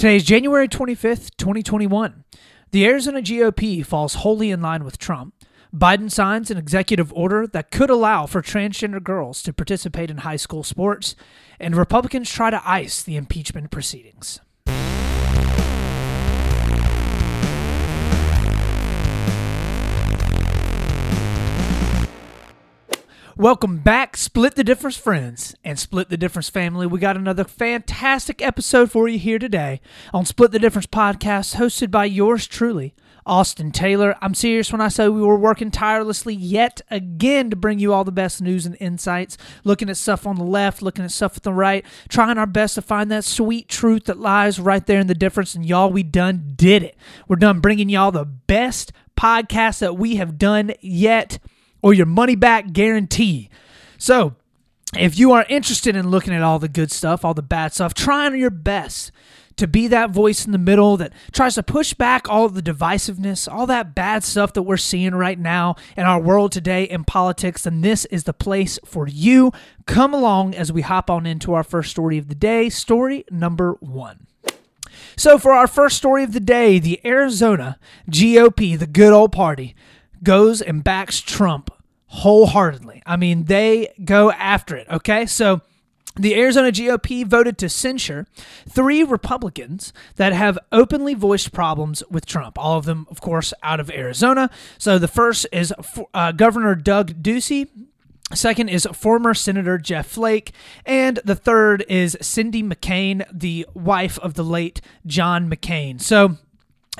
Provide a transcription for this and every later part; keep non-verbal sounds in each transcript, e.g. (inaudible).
Today is January 25th, 2021. The Arizona GOP falls wholly in line with Trump. Biden signs an executive order that could allow for transgender girls to participate in high school sports, and Republicans try to ice the impeachment proceedings. Welcome back, Split the Difference friends and Split the Difference family. We got another fantastic episode for you here today on Split the Difference podcast, hosted by yours truly, Austin Taylor. I'm serious when I say we were working tirelessly yet again to bring you all the best news and insights, looking at stuff on the left, looking at stuff at the right, trying our best to find that sweet truth that lies right there in the difference. And y'all, we done did it. We're done bringing y'all the best podcast that we have done yet or your money back guarantee. So, if you are interested in looking at all the good stuff, all the bad stuff, trying your best to be that voice in the middle that tries to push back all the divisiveness, all that bad stuff that we're seeing right now in our world today in politics, then this is the place for you. Come along as we hop on into our first story of the day, story number one. So, for our first story of the day, the Arizona GOP, the good old party, goes and backs Trump wholeheartedly. I mean, they go after it, okay? So the Arizona GOP voted to censure three Republicans that have openly voiced problems with Trump. All of them, of course, out of Arizona. So the first is uh, Governor Doug Ducey. Second is former Senator Jeff Flake. And the third is Cindy McCain, the wife of the late John McCain. So,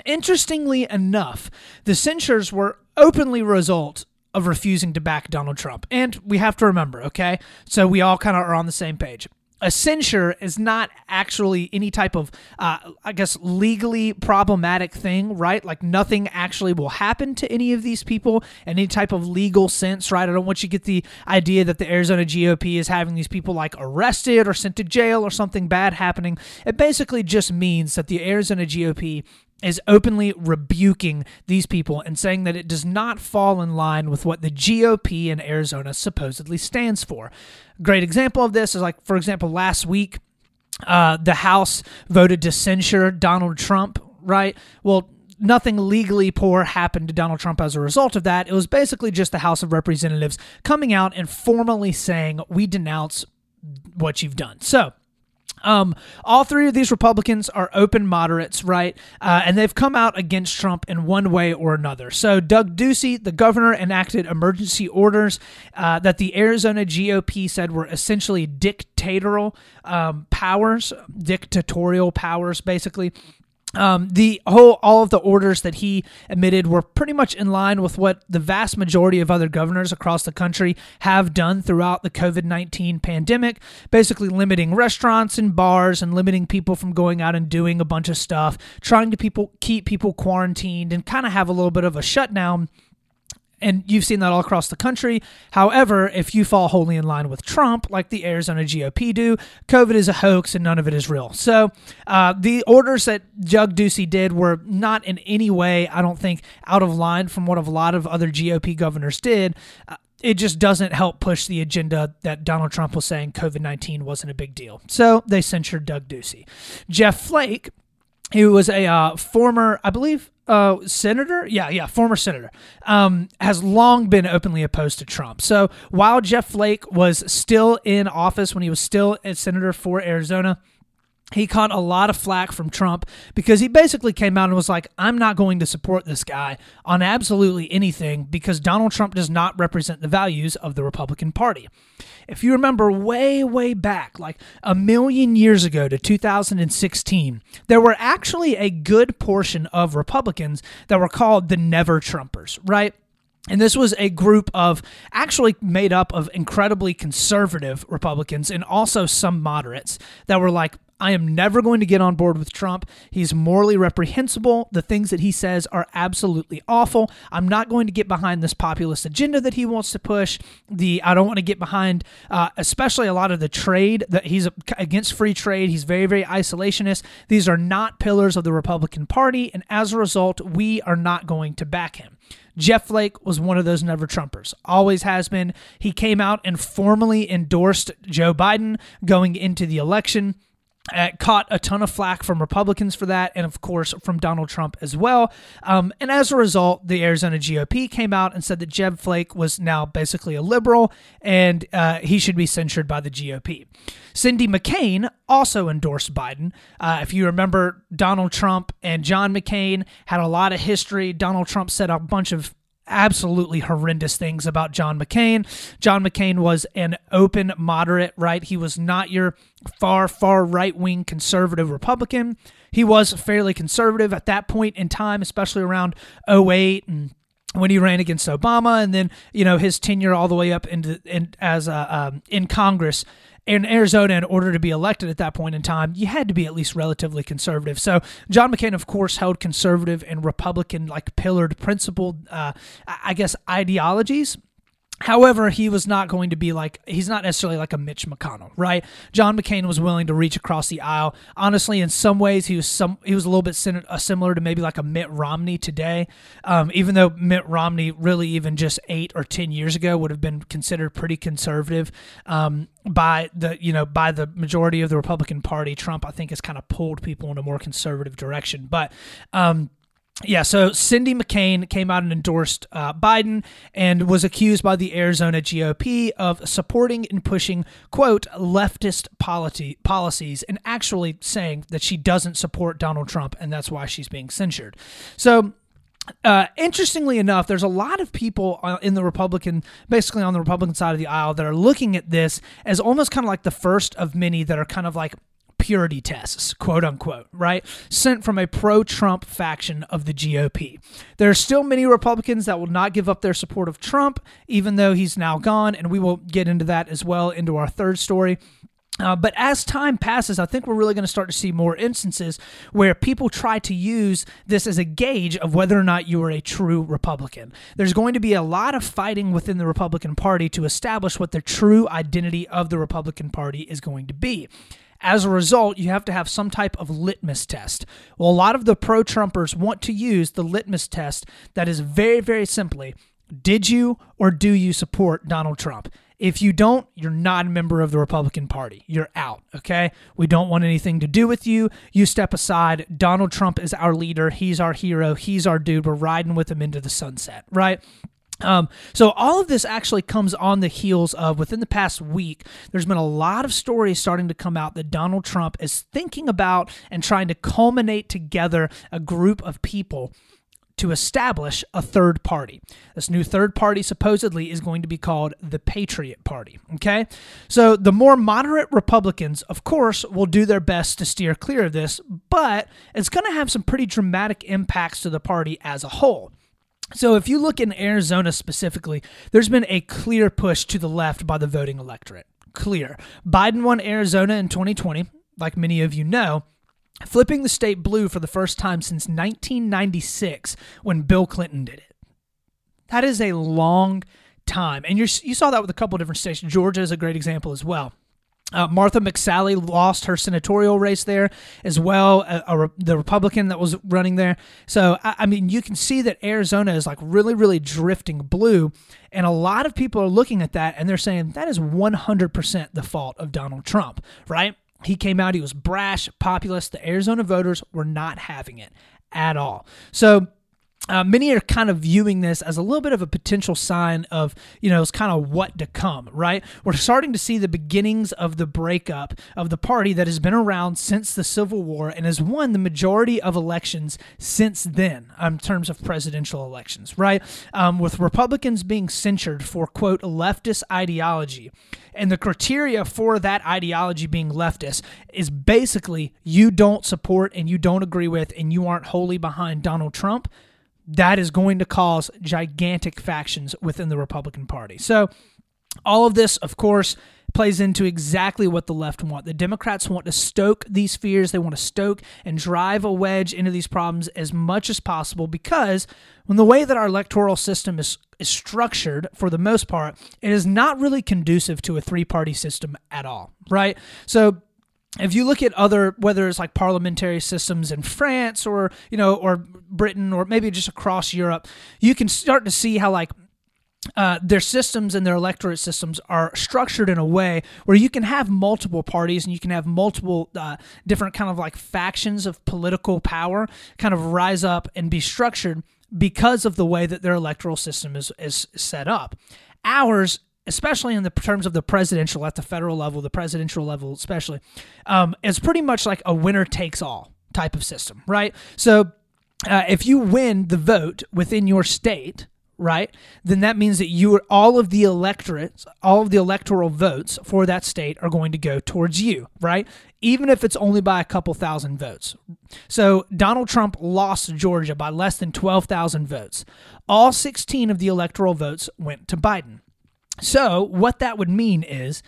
interestingly enough, the censures were openly result of refusing to back Donald Trump. And we have to remember, okay? So we all kind of are on the same page. A censure is not actually any type of, uh, I guess, legally problematic thing, right? Like nothing actually will happen to any of these people in any type of legal sense, right? I don't want you to get the idea that the Arizona GOP is having these people like arrested or sent to jail or something bad happening. It basically just means that the Arizona GOP is openly rebuking these people and saying that it does not fall in line with what the GOP in Arizona supposedly stands for. great example of this is like, for example, last week, uh, the House voted to censure Donald Trump, right? Well, nothing legally poor happened to Donald Trump as a result of that. It was basically just the House of Representatives coming out and formally saying, we denounce what you've done. So, um, all three of these Republicans are open moderates, right? Uh, and they've come out against Trump in one way or another. So, Doug Ducey, the governor, enacted emergency orders uh, that the Arizona GOP said were essentially dictatorial um, powers, dictatorial powers, basically. Um, the whole all of the orders that he emitted were pretty much in line with what the vast majority of other governors across the country have done throughout the COVID nineteen pandemic, basically limiting restaurants and bars and limiting people from going out and doing a bunch of stuff, trying to people keep people quarantined and kind of have a little bit of a shutdown and you've seen that all across the country. However, if you fall wholly in line with Trump, like the Arizona GOP do, COVID is a hoax and none of it is real. So uh, the orders that Doug Ducey did were not in any way, I don't think, out of line from what a lot of other GOP governors did. Uh, it just doesn't help push the agenda that Donald Trump was saying COVID 19 wasn't a big deal. So they censured Doug Ducey. Jeff Flake, who was a uh, former, I believe, uh, senator, yeah, yeah, former senator, um, has long been openly opposed to Trump. So while Jeff Flake was still in office when he was still a senator for Arizona, he caught a lot of flack from Trump because he basically came out and was like, I'm not going to support this guy on absolutely anything because Donald Trump does not represent the values of the Republican Party. If you remember way, way back, like a million years ago to 2016, there were actually a good portion of Republicans that were called the Never Trumpers, right? And this was a group of actually made up of incredibly conservative Republicans and also some moderates that were like, I am never going to get on board with Trump. He's morally reprehensible. The things that he says are absolutely awful. I'm not going to get behind this populist agenda that he wants to push. The I don't want to get behind, uh, especially a lot of the trade that he's against free trade. He's very very isolationist. These are not pillars of the Republican Party, and as a result, we are not going to back him. Jeff Flake was one of those never Trumpers, always has been. He came out and formally endorsed Joe Biden going into the election. Uh, caught a ton of flack from Republicans for that, and of course from Donald Trump as well. Um, and as a result, the Arizona GOP came out and said that Jeff Flake was now basically a liberal and uh, he should be censured by the GOP. Cindy McCain also endorsed Biden. Uh, if you remember, Donald Trump and John McCain had a lot of history. Donald Trump said a bunch of absolutely horrendous things about John McCain. John McCain was an open moderate, right? He was not your far, far right wing conservative Republican. He was fairly conservative at that point in time, especially around 08 and when he ran against Obama, and then you know his tenure all the way up into in, as a, um, in Congress in Arizona, in order to be elected at that point in time, you had to be at least relatively conservative. So John McCain, of course, held conservative and Republican, like pillared, principled, uh, I guess, ideologies. However, he was not going to be like, he's not necessarily like a Mitch McConnell, right? John McCain was willing to reach across the aisle. Honestly, in some ways, he was some, he was a little bit uh, similar to maybe like a Mitt Romney today. Um, even though Mitt Romney really even just eight or 10 years ago would have been considered pretty conservative um, by the, you know, by the majority of the Republican Party. Trump, I think, has kind of pulled people in a more conservative direction. But, um, yeah, so Cindy McCain came out and endorsed uh, Biden and was accused by the Arizona GOP of supporting and pushing, quote, leftist policy, policies and actually saying that she doesn't support Donald Trump and that's why she's being censured. So uh, interestingly enough, there's a lot of people uh, in the Republican, basically on the Republican side of the aisle, that are looking at this as almost kind of like the first of many that are kind of like purity tests, quote unquote, right? Sent from a pro Trump faction of the GOP. There are still many Republicans that will not give up their support of Trump, even though he's now gone, and we will get into that as well into our third story. Uh, but as time passes, I think we're really going to start to see more instances where people try to use this as a gauge of whether or not you are a true Republican. There's going to be a lot of fighting within the Republican Party to establish what the true identity of the Republican Party is going to be. As a result, you have to have some type of litmus test. Well, a lot of the pro Trumpers want to use the litmus test that is very, very simply did you or do you support Donald Trump? If you don't, you're not a member of the Republican Party. You're out, okay? We don't want anything to do with you. You step aside. Donald Trump is our leader. He's our hero. He's our dude. We're riding with him into the sunset, right? Um, so all of this actually comes on the heels of within the past week, there's been a lot of stories starting to come out that Donald Trump is thinking about and trying to culminate together a group of people to establish a third party. This new third party supposedly is going to be called the Patriot Party. Okay? So the more moderate Republicans, of course, will do their best to steer clear of this, but it's going to have some pretty dramatic impacts to the party as a whole. So, if you look in Arizona specifically, there's been a clear push to the left by the voting electorate. Clear. Biden won Arizona in 2020, like many of you know, flipping the state blue for the first time since 1996 when Bill Clinton did it. That is a long time. And you saw that with a couple different states. Georgia is a great example as well. Uh, Martha McSally lost her senatorial race there as well, a, a, the Republican that was running there. So, I, I, mean, you can see that Arizona is like really, really drifting blue. And a lot of people are looking at that and they're saying that is 100% the fault of Donald Trump, right? He came out, he was brash, populist. The Arizona voters were not having it at all. So, uh, many are kind of viewing this as a little bit of a potential sign of, you know, it's kind of what to come, right? We're starting to see the beginnings of the breakup of the party that has been around since the Civil War and has won the majority of elections since then, um, in terms of presidential elections, right? Um, with Republicans being censured for, quote, leftist ideology. And the criteria for that ideology being leftist is basically you don't support and you don't agree with and you aren't wholly behind Donald Trump that is going to cause gigantic factions within the Republican Party. So, all of this, of course, plays into exactly what the left want. The Democrats want to stoke these fears. They want to stoke and drive a wedge into these problems as much as possible because when the way that our electoral system is, is structured, for the most part, it is not really conducive to a three party system at all, right? So if you look at other whether it's like parliamentary systems in France or you know or Britain or maybe just across Europe, you can start to see how like uh, their systems and their electorate systems are structured in a way where you can have multiple parties and you can have multiple uh, different kind of like factions of political power kind of rise up and be structured because of the way that their electoral system is, is set up. Ours especially in the terms of the presidential at the federal level, the presidential level especially, um, is pretty much like a winner takes all type of system, right? So uh, if you win the vote within your state, right, then that means that you all of the electorates, all of the electoral votes for that state are going to go towards you, right? Even if it's only by a couple thousand votes. So Donald Trump lost Georgia by less than 12,000 votes. All 16 of the electoral votes went to Biden. So, what that would mean is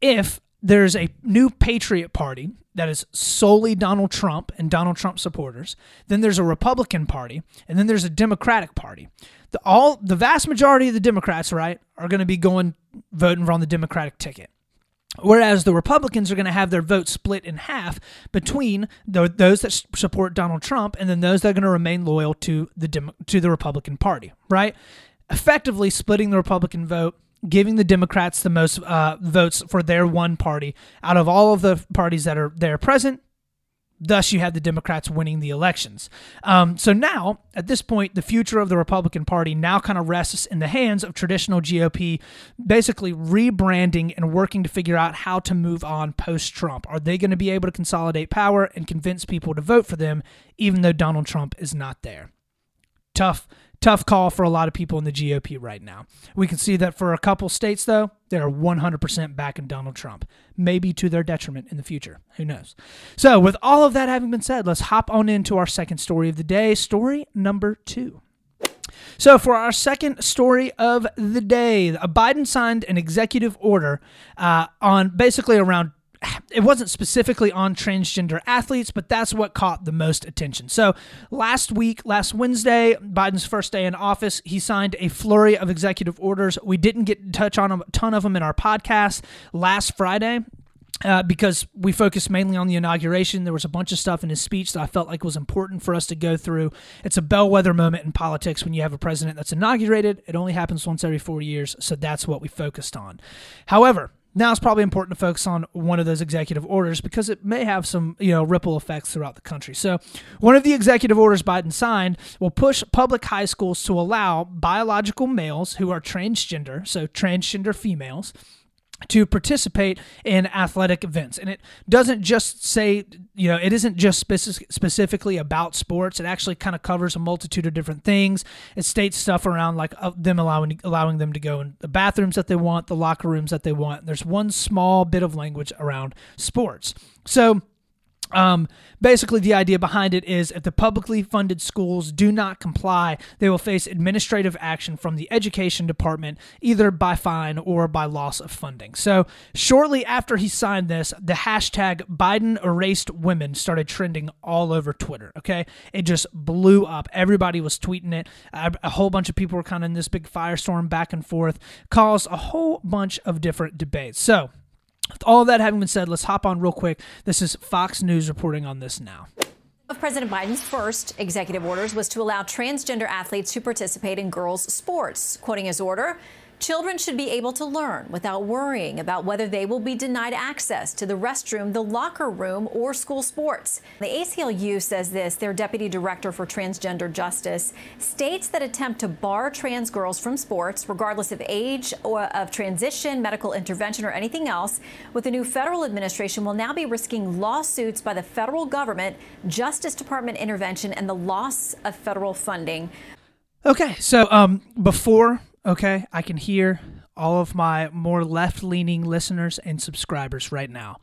if there's a new Patriot Party that is solely Donald Trump and Donald Trump supporters, then there's a Republican Party, and then there's a Democratic Party. The all the vast majority of the Democrats, right, are going to be going voting on the Democratic ticket. Whereas the Republicans are going to have their vote split in half between the, those that support Donald Trump and then those that are going to remain loyal to the to the Republican Party, right? Effectively splitting the Republican vote giving the Democrats the most uh, votes for their one party out of all of the parties that are there present. Thus, you have the Democrats winning the elections. Um, so now, at this point, the future of the Republican Party now kind of rests in the hands of traditional GOP, basically rebranding and working to figure out how to move on post Trump. Are they going to be able to consolidate power and convince people to vote for them, even though Donald Trump is not there? Tough, tough call for a lot of people in the GOP right now. We can see that for a couple states, though, they're 100% backing Donald Trump, maybe to their detriment in the future. Who knows? So, with all of that having been said, let's hop on into our second story of the day, story number two. So, for our second story of the day, Biden signed an executive order uh, on basically around it wasn't specifically on transgender athletes, but that's what caught the most attention. So last week, last Wednesday, Biden's first day in office, he signed a flurry of executive orders. We didn't get to touch on a ton of them in our podcast last Friday. Uh, because we focused mainly on the inauguration. There was a bunch of stuff in his speech that I felt like was important for us to go through. It's a bellwether moment in politics when you have a president that's inaugurated. It only happens once every four years, so that's what we focused on. However, now it's probably important to focus on one of those executive orders because it may have some you know ripple effects throughout the country. So one of the executive orders Biden signed will push public high schools to allow biological males who are transgender, so transgender females, to participate in athletic events. And it doesn't just say, you know, it isn't just speci- specifically about sports. It actually kind of covers a multitude of different things. It states stuff around like uh, them allowing allowing them to go in the bathrooms that they want, the locker rooms that they want. There's one small bit of language around sports. So um, basically, the idea behind it is if the publicly funded schools do not comply, they will face administrative action from the education department, either by fine or by loss of funding. So, shortly after he signed this, the hashtag Biden erased women started trending all over Twitter. Okay. It just blew up. Everybody was tweeting it. A, whole bunch of people were kind of in this big firestorm back and forth, caused a whole bunch of different debates. So, with all of that having been said, let's hop on real quick. This is Fox News reporting on this now. Of President Biden's first executive orders was to allow transgender athletes to participate in girls' sports. Quoting his order, Children should be able to learn without worrying about whether they will be denied access to the restroom, the locker room, or school sports. The ACLU says this, their deputy director for transgender justice, states that attempt to bar trans girls from sports, regardless of age or of transition, medical intervention, or anything else, with the new federal administration will now be risking lawsuits by the federal government, Justice Department intervention, and the loss of federal funding. Okay, so um, before okay? I can hear all of my more left leaning listeners and subscribers right now.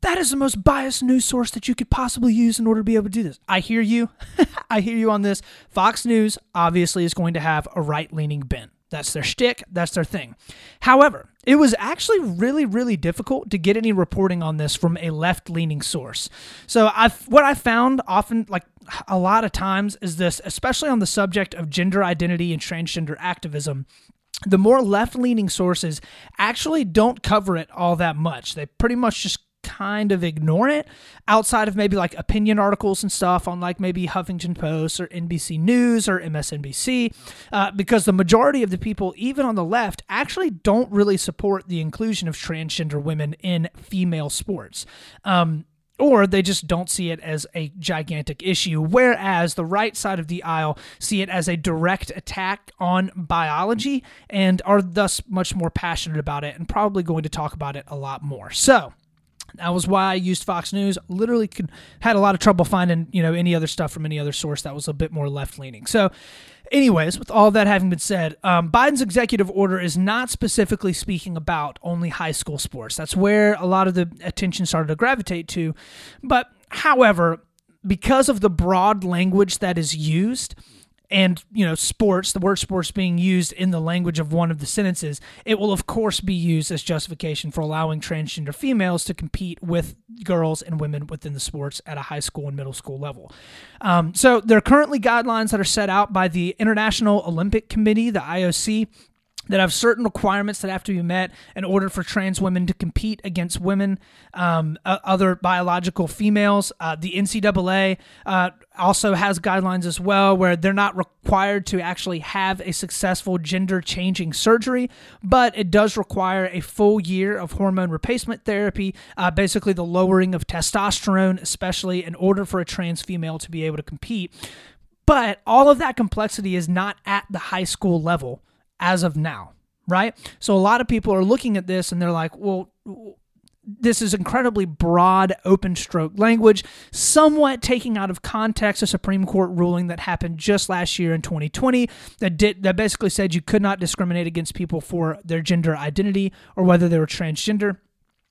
That is the most biased news source that you could possibly use in order to be able to do this. I hear you. (laughs) I hear you on this. Fox News obviously is going to have a right leaning bent. That's their shtick. That's their thing. However, it was actually really, really difficult to get any reporting on this from a left-leaning source. So I, what I found often, like a lot of times, is this, especially on the subject of gender identity and transgender activism. The more left-leaning sources actually don't cover it all that much. They pretty much just kind of ignore it outside of maybe like opinion articles and stuff on like maybe Huffington Post or NBC News or MSNBC, uh, because the majority of the people, even on the left, actually don't really support the inclusion of transgender women in female sports. Um, or they just don't see it as a gigantic issue. Whereas the right side of the aisle see it as a direct attack on biology and are thus much more passionate about it and probably going to talk about it a lot more. So, that was why I used Fox News. Literally, could, had a lot of trouble finding you know any other stuff from any other source that was a bit more left leaning. So, anyways, with all that having been said, um, Biden's executive order is not specifically speaking about only high school sports. That's where a lot of the attention started to gravitate to. But however, because of the broad language that is used and you know sports the word sports being used in the language of one of the sentences it will of course be used as justification for allowing transgender females to compete with girls and women within the sports at a high school and middle school level um, so there are currently guidelines that are set out by the international olympic committee the ioc that have certain requirements that have to be met in order for trans women to compete against women, um, other biological females. Uh, the NCAA uh, also has guidelines as well where they're not required to actually have a successful gender changing surgery, but it does require a full year of hormone replacement therapy, uh, basically the lowering of testosterone, especially in order for a trans female to be able to compete. But all of that complexity is not at the high school level as of now, right? So a lot of people are looking at this and they're like, well, this is incredibly broad, open stroke language, somewhat taking out of context a Supreme Court ruling that happened just last year in 2020 that did that basically said you could not discriminate against people for their gender identity or whether they were transgender.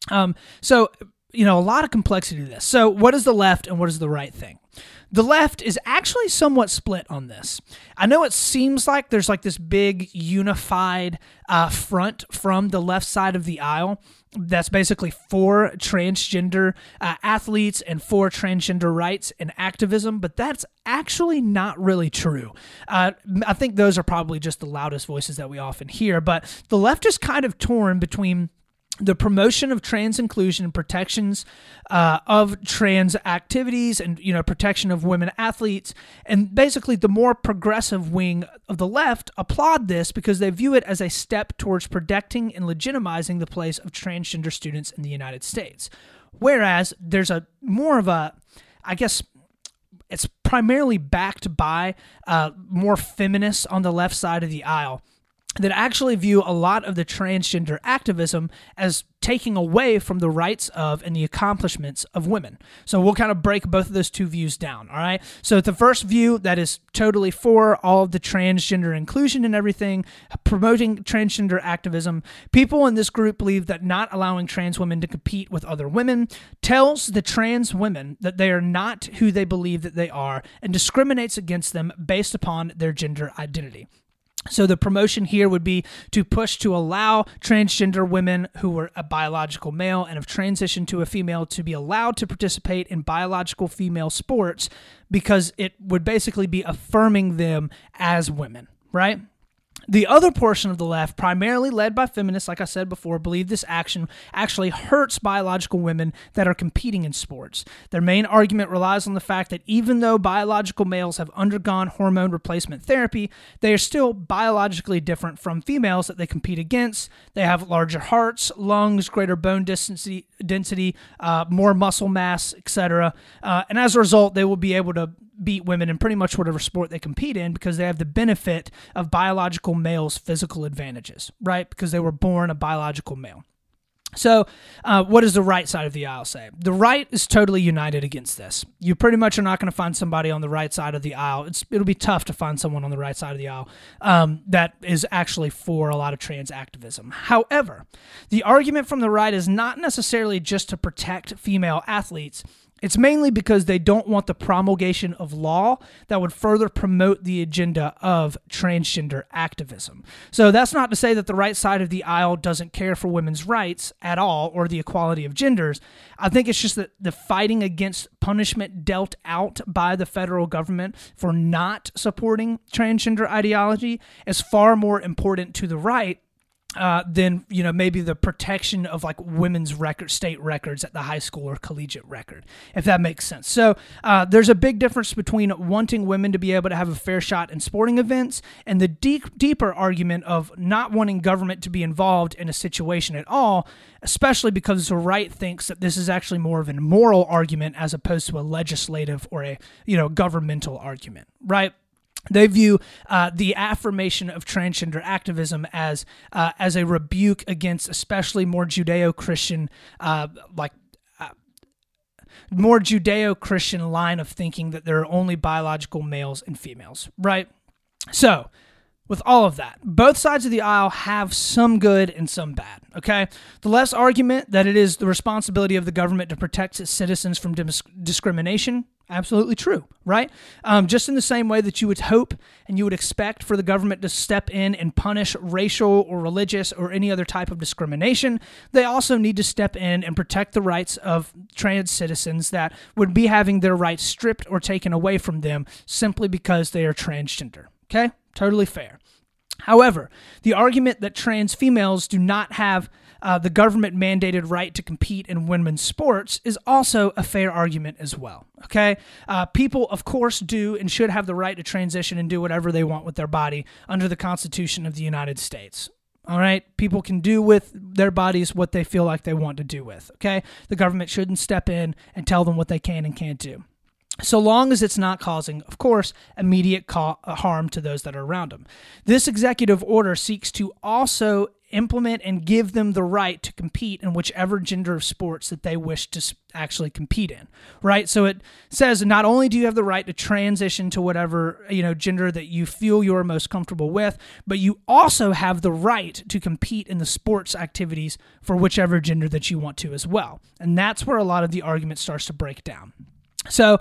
Um, so you know a lot of complexity to this. So what is the left and what is the right thing? The left is actually somewhat split on this. I know it seems like there's like this big unified uh, front from the left side of the aisle that's basically for transgender uh, athletes and for transgender rights and activism, but that's actually not really true. Uh, I think those are probably just the loudest voices that we often hear, but the left is kind of torn between the promotion of trans inclusion and protections uh, of trans activities and you know protection of women athletes. And basically the more progressive wing of the left applaud this because they view it as a step towards protecting and legitimizing the place of transgender students in the United States. Whereas there's a more of a I guess it's primarily backed by uh, more feminists on the left side of the aisle that actually view a lot of the transgender activism as taking away from the rights of and the accomplishments of women. So we'll kind of break both of those two views down, all right? So the first view that is totally for all of the transgender inclusion and everything, promoting transgender activism, people in this group believe that not allowing trans women to compete with other women tells the trans women that they are not who they believe that they are and discriminates against them based upon their gender identity. So the promotion here would be to push to allow transgender women who were a biological male and have transitioned to a female to be allowed to participate in biological female sports because it would basically be affirming them as women, right? The other portion of the left, primarily led by feminists, like I said before, believe this action actually hurts biological women that are competing in sports. Their main argument relies on the fact that even though biological males have undergone hormone replacement therapy, they are still biologically different from females that they compete against. They have larger hearts, lungs, greater bone density, density uh, more muscle mass, etc. Uh, and as a result, they will be able to beat women in pretty much whatever sport they compete in because they have the benefit of biological males' physical advantages, right? Because they were born a biological male. So, uh, what does the right side of the aisle say? The right is totally united against this. You pretty much are not going to find somebody on the right side of the aisle. It's, it'll be tough to find someone on the right side of the aisle um, that is actually for a lot of trans activism. However, the argument from the right is not necessarily just to protect female athletes, it's mainly because they don't want the promulgation of law that would further promote the agenda of transgender activism. So that's not to say that the right side of the aisle doesn't care for women's rights at all or the equality of genders. I think it's just that the fighting against punishment dealt out by the federal government for not supporting transgender ideology is far more important to the right uh, than you know maybe the protection of like women's record state records at the high school or collegiate record if that makes sense. So uh, there's a big difference between wanting women to be able to have a fair shot in sporting events and the deep, deeper argument of not wanting government to be involved in a situation at all especially because the right thinks that this is actually more of a moral argument as opposed to a legislative or a you know governmental argument right they view uh, the affirmation of transgender activism as uh, as a rebuke against, especially more Judeo-Christian, uh, like uh, more Judeo-Christian line of thinking that there are only biological males and females, right? So, with all of that, both sides of the aisle have some good and some bad. Okay, the less argument that it is the responsibility of the government to protect its citizens from dis- discrimination Absolutely true, right? Um, just in the same way that you would hope and you would expect for the government to step in and punish racial or religious or any other type of discrimination, they also need to step in and protect the rights of trans citizens that would be having their rights stripped or taken away from them simply because they are transgender. Okay? Totally fair. However, the argument that trans females do not have uh, the government mandated right to compete in women's sports is also a fair argument as well. Okay? Uh, people, of course, do and should have the right to transition and do whatever they want with their body under the Constitution of the United States. All right. People can do with their bodies what they feel like they want to do with. Okay. The government shouldn't step in and tell them what they can and can't do so long as it's not causing, of course, immediate ca- harm to those that are around them. This executive order seeks to also implement and give them the right to compete in whichever gender of sports that they wish to actually compete in right so it says not only do you have the right to transition to whatever you know gender that you feel you're most comfortable with but you also have the right to compete in the sports activities for whichever gender that you want to as well and that's where a lot of the argument starts to break down so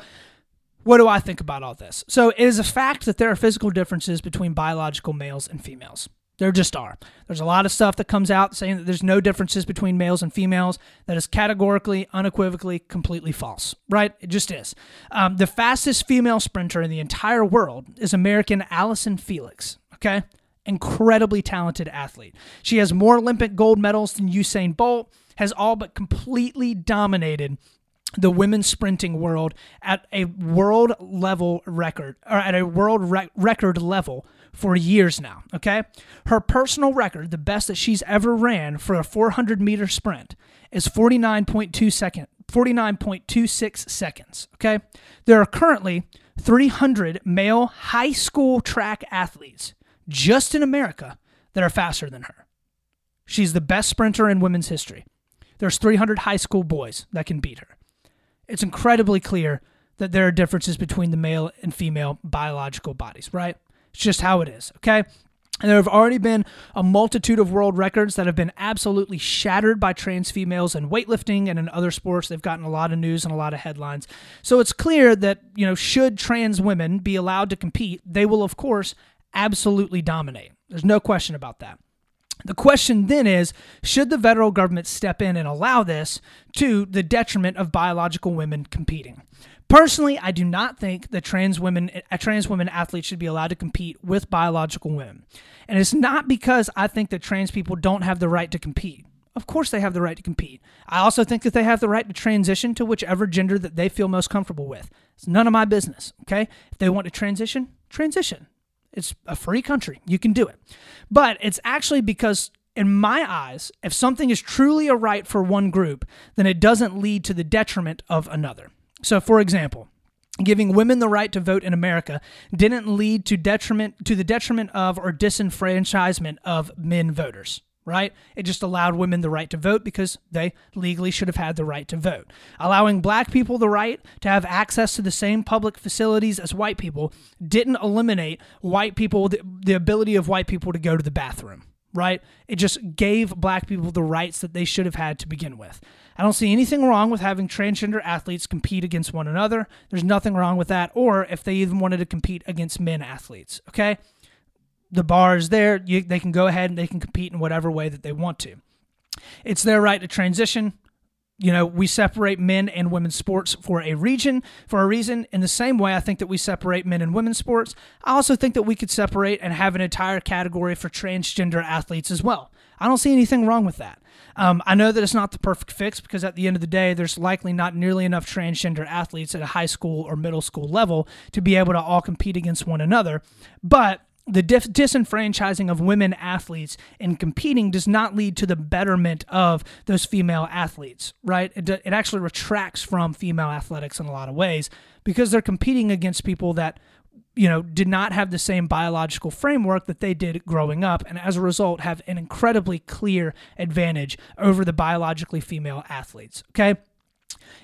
what do I think about all this? So, it is a fact that there are physical differences between biological males and females. There just are. There's a lot of stuff that comes out saying that there's no differences between males and females. That is categorically, unequivocally, completely false, right? It just is. Um, the fastest female sprinter in the entire world is American Allyson Felix, okay? Incredibly talented athlete. She has more Olympic gold medals than Usain Bolt, has all but completely dominated the women's sprinting world at a world level record or at a world rec- record level for years now. Okay. Her personal record, the best that she's ever ran for a 400 meter sprint, is 49.2 second, 49.26 seconds. Okay. There are currently 300 male high school track athletes just in America that are faster than her. She's the best sprinter in women's history. There's 300 high school boys that can beat her it's incredibly clear that there are differences between the male and female biological bodies, right? It's just how it is, okay? And there have already been a multitude of world records that have been absolutely shattered by trans females in weightlifting and in other sports. They've gotten a lot of news and a lot of headlines. So it's clear that, you know, should trans women be allowed to compete, they will, of course, absolutely dominate. There's no question about that. The question then is should the federal government step in and allow this to the detriment of biological women competing? Personally, I do not think that trans women a trans women athletes should be allowed to compete with biological women. And it's not because I think that trans people don't have the right to compete. Of course they have the right to compete. I also think that they have the right to transition to whichever gender that they feel most comfortable with. It's none of my business, okay? If they want to transition, transition. It's a free country. You can do it. But it's actually because, in my eyes, if something is truly a right for one group, then it doesn't lead to the detriment of another. So, for example, giving women the right to vote in America didn't lead to detriment to the detriment of or disenfranchisement of men voters right? It just allowed women the right to vote because they legally should have had the right to vote. Allowing black people the right to have access to the same public facilities as white people didn't eliminate white people, the, the ability of white people to go to the bathroom, right? It just gave black people the rights that they should have had to begin with. I don't see anything wrong with having transgender athletes compete against one another. There's nothing wrong with that. Or if they even wanted to compete against men athletes, okay? the bar is there. You, they can go ahead and they can compete in whatever way that they want to. It's their right to transition. You know, we separate men and women's sports for a region, for a reason. In the same way, I think that we separate men and women's sports. I also think that we could separate and have an entire category for transgender athletes as well. I don't see anything wrong with that. Um, I know that it's not the perfect fix because at the end of the day, there's likely not nearly enough transgender athletes at a high school or middle school level to be able to all compete against one another. But the dif- disenfranchising of women athletes in competing does not lead to the betterment of those female athletes, right? It, it actually retracts from female athletics in a lot of ways because they're competing against people that you know, did not have the same biological framework that they did growing up, and as a result, have an incredibly clear advantage over the biologically female athletes. Okay.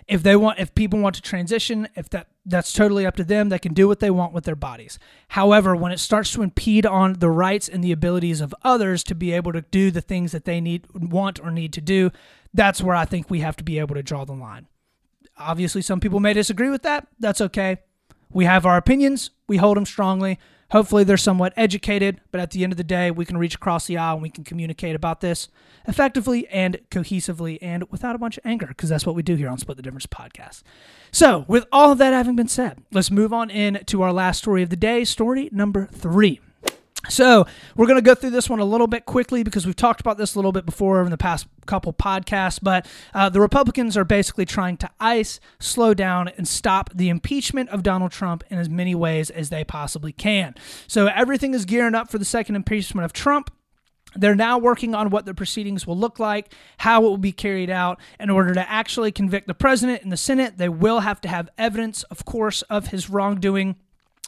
If they want, if people want to transition, if that that's totally up to them, they can do what they want with their bodies. However, when it starts to impede on the rights and the abilities of others to be able to do the things that they need, want, or need to do, that's where I think we have to be able to draw the line. Obviously, some people may disagree with that. That's okay. We have our opinions, we hold them strongly. Hopefully, they're somewhat educated, but at the end of the day, we can reach across the aisle and we can communicate about this effectively and cohesively and without a bunch of anger, because that's what we do here on Split the Difference podcast. So, with all of that having been said, let's move on in to our last story of the day, story number three. So, we're going to go through this one a little bit quickly because we've talked about this a little bit before in the past couple podcasts. But uh, the Republicans are basically trying to ice, slow down, and stop the impeachment of Donald Trump in as many ways as they possibly can. So, everything is gearing up for the second impeachment of Trump. They're now working on what the proceedings will look like, how it will be carried out. In order to actually convict the president and the Senate, they will have to have evidence, of course, of his wrongdoing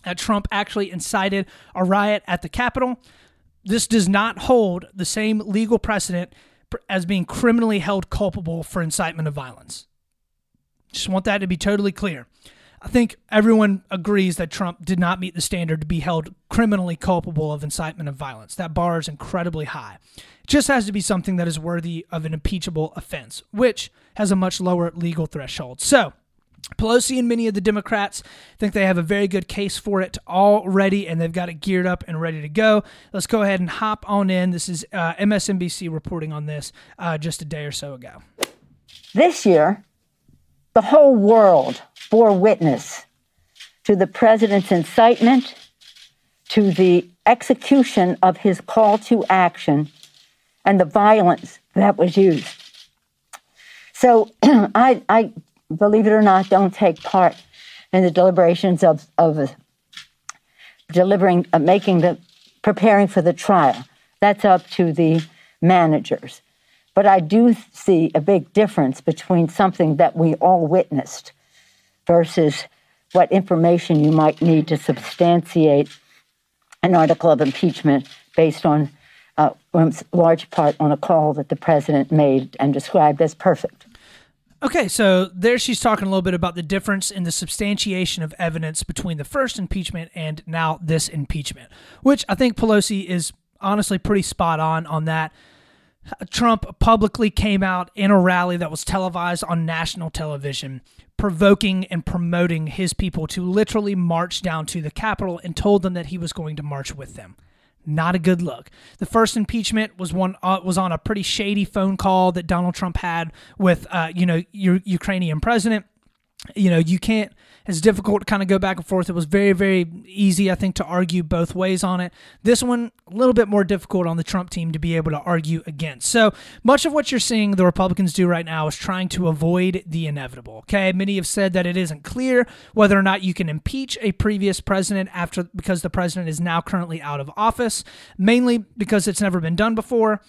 that Trump actually incited a riot at the Capitol. This does not hold the same legal precedent as being criminally held culpable for incitement of violence. Just want that to be totally clear. I think everyone agrees that Trump did not meet the standard to be held criminally culpable of incitement of violence. That bar is incredibly high. It just has to be something that is worthy of an impeachable offense, which has a much lower legal threshold. So, Pelosi and many of the Democrats think they have a very good case for it already, and they've got it geared up and ready to go. Let's go ahead and hop on in. This is uh, MSNBC reporting on this uh, just a day or so ago. This year, the whole world bore witness to the president's incitement, to the execution of his call to action, and the violence that was used. So (clears throat) I, I believe it or not, don't take part in the deliberations of, of delivering, uh, making the, preparing for the trial. That's up to the managers. But I do see a big difference between something that we all witnessed versus what information you might need to substantiate an article of impeachment based on, uh, large part, on a call that the president made and described as perfect. Okay, so there she's talking a little bit about the difference in the substantiation of evidence between the first impeachment and now this impeachment, which I think Pelosi is honestly pretty spot on on that. Trump publicly came out in a rally that was televised on national television, provoking and promoting his people to literally march down to the Capitol and told them that he was going to march with them. Not a good look. The first impeachment was one uh, was on a pretty shady phone call that Donald Trump had with uh, you know your Ukrainian president. You know you can't it's difficult to kind of go back and forth. It was very, very easy, I think, to argue both ways on it. This one, a little bit more difficult on the Trump team to be able to argue against. So much of what you're seeing the Republicans do right now is trying to avoid the inevitable. Okay. Many have said that it isn't clear whether or not you can impeach a previous president after because the president is now currently out of office, mainly because it's never been done before.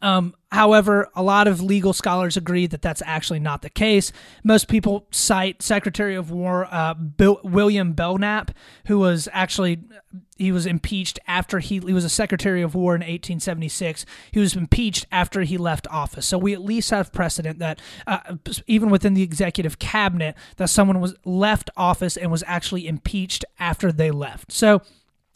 Um, however, a lot of legal scholars agree that that's actually not the case. Most people cite Secretary of War uh, Bill, William Belknap, who was actually he was impeached after he, he was a Secretary of War in 1876. He was impeached after he left office. So we at least have precedent that uh, even within the executive cabinet that someone was left office and was actually impeached after they left. So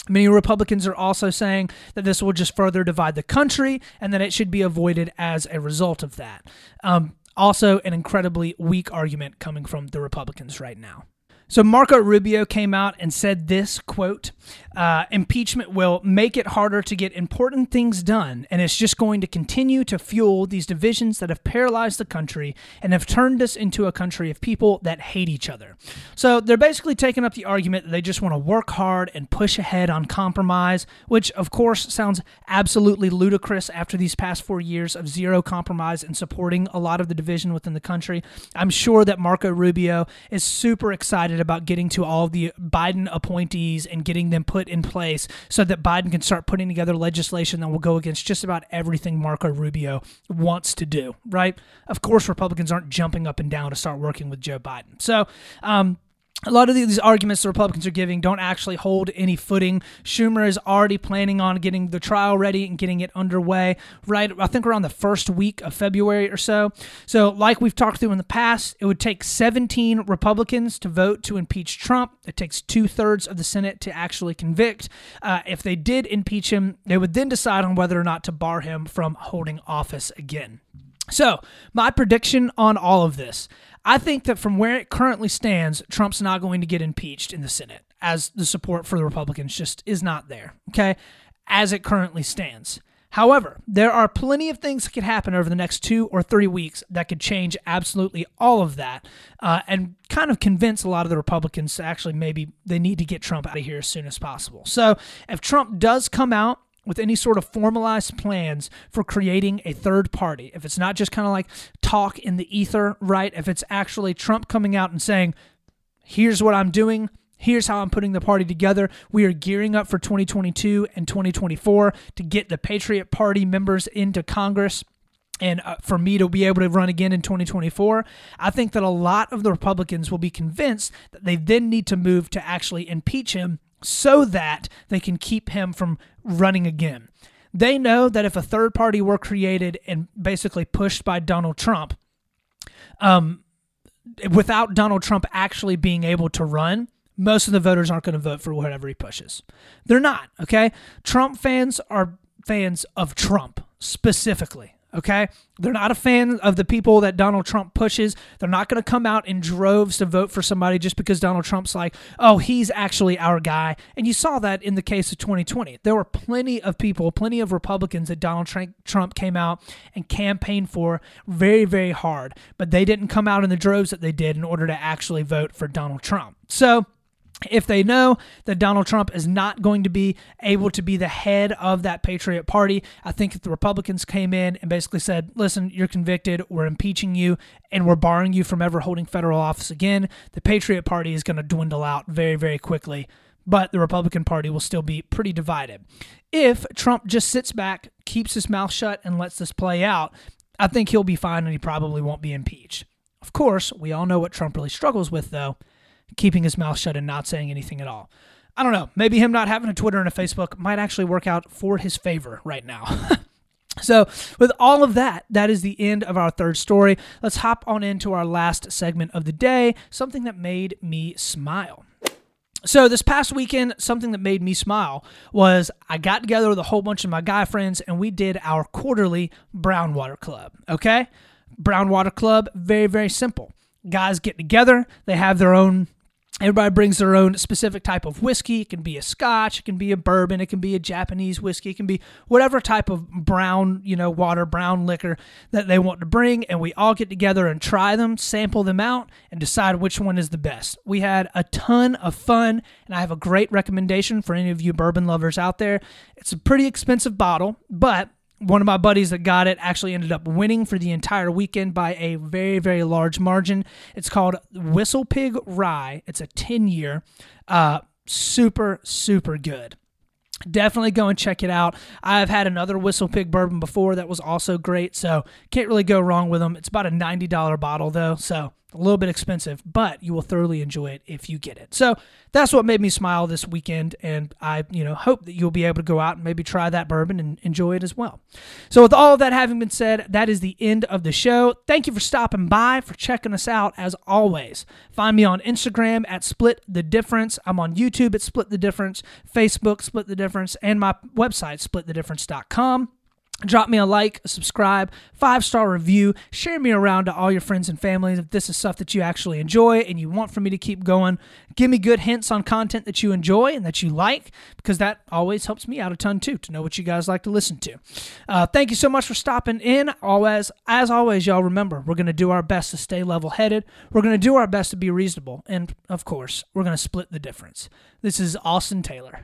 Many Republicans are also saying that this will just further divide the country and that it should be avoided as a result of that. Um, also, an incredibly weak argument coming from the Republicans right now. So Marco Rubio came out and said this quote: uh, impeachment will make it harder to get important things done, and it's just going to continue to fuel these divisions that have paralyzed the country and have turned us into a country of people that hate each other. So they're basically taking up the argument that they just want to work hard and push ahead on compromise, which of course sounds absolutely ludicrous after these past four years of zero compromise and supporting a lot of the division within the country. I'm sure that Marco Rubio is super excited about getting to all the Biden appointees and getting them put in place so that Biden can start putting together legislation that will go against just about everything Marco Rubio wants to do, right? Of course, Republicans aren't jumping up and down to start working with Joe Biden. So, um, a lot of these arguments the Republicans are giving don't actually hold any footing. Schumer is already planning on getting the trial ready and getting it underway, right? I think around the first week of February or so. So, like we've talked through in the past, it would take 17 Republicans to vote to impeach Trump. It takes two thirds of the Senate to actually convict. Uh, if they did impeach him, they would then decide on whether or not to bar him from holding office again. So, my prediction on all of this I think that from where it currently stands, Trump's not going to get impeached in the Senate, as the support for the Republicans just is not there, okay, as it currently stands. However, there are plenty of things that could happen over the next two or three weeks that could change absolutely all of that uh, and kind of convince a lot of the Republicans to actually maybe they need to get Trump out of here as soon as possible. So if Trump does come out with any sort of formalized plans for creating a third party. If it's not just kind of like talk in the ether, right? If it's actually Trump coming out and saying, here's what I'm doing, here's how I'm putting the party together. We are gearing up for 2022 and 2024 to get the Patriot Party members into Congress and uh, for me to be able to run again in 2024, I think that a lot of the Republicans will be convinced that they then need to move to actually impeach him so that they can keep him from running again. They know that if a third party were created and basically pushed by Donald Trump, um, without Donald Trump actually being able to run, most of the voters aren't going to vote for whatever he pushes. They're not, okay? Trump fans are fans of Trump specifically. Okay. They're not a fan of the people that Donald Trump pushes. They're not going to come out in droves to vote for somebody just because Donald Trump's like, oh, he's actually our guy. And you saw that in the case of 2020. There were plenty of people, plenty of Republicans that Donald Trump came out and campaigned for very, very hard, but they didn't come out in the droves that they did in order to actually vote for Donald Trump. So, if they know that Donald Trump is not going to be able to be the head of that Patriot Party, I think if the Republicans came in and basically said, listen, you're convicted, we're impeaching you, and we're barring you from ever holding federal office again, the Patriot Party is going to dwindle out very, very quickly. But the Republican Party will still be pretty divided. If Trump just sits back, keeps his mouth shut, and lets this play out, I think he'll be fine and he probably won't be impeached. Of course, we all know what Trump really struggles with, though keeping his mouth shut and not saying anything at all. I don't know. Maybe him not having a Twitter and a Facebook might actually work out for his favor right now. (laughs) so, with all of that, that is the end of our third story. Let's hop on into our last segment of the day something that made me smile. So, this past weekend, something that made me smile was I got together with a whole bunch of my guy friends and we did our quarterly Brown Water Club. Okay? Brown Water Club, very, very simple. Guys get together, they have their own Everybody brings their own specific type of whiskey. It can be a scotch, it can be a bourbon, it can be a Japanese whiskey, it can be whatever type of brown, you know, water, brown liquor that they want to bring. And we all get together and try them, sample them out, and decide which one is the best. We had a ton of fun, and I have a great recommendation for any of you bourbon lovers out there. It's a pretty expensive bottle, but one of my buddies that got it actually ended up winning for the entire weekend by a very, very large margin. It's called Whistle Pig Rye. It's a 10 year. Uh, super, super good. Definitely go and check it out. I've had another Whistle Pig bourbon before that was also great, so can't really go wrong with them. It's about a $90 bottle though, so a little bit expensive, but you will thoroughly enjoy it if you get it. So that's what made me smile this weekend, and I, you know, hope that you'll be able to go out and maybe try that bourbon and enjoy it as well. So with all of that having been said, that is the end of the show. Thank you for stopping by, for checking us out as always. Find me on Instagram at Split the Difference. I'm on YouTube at Split the Difference, Facebook Split the Difference, and my website splitthedifference.com. Drop me a like, subscribe, five star review, share me around to all your friends and family if this is stuff that you actually enjoy and you want for me to keep going. Give me good hints on content that you enjoy and that you like because that always helps me out a ton too to know what you guys like to listen to. Uh, thank you so much for stopping in. Always, as always, y'all remember we're going to do our best to stay level headed. We're going to do our best to be reasonable, and of course, we're going to split the difference. This is Austin Taylor.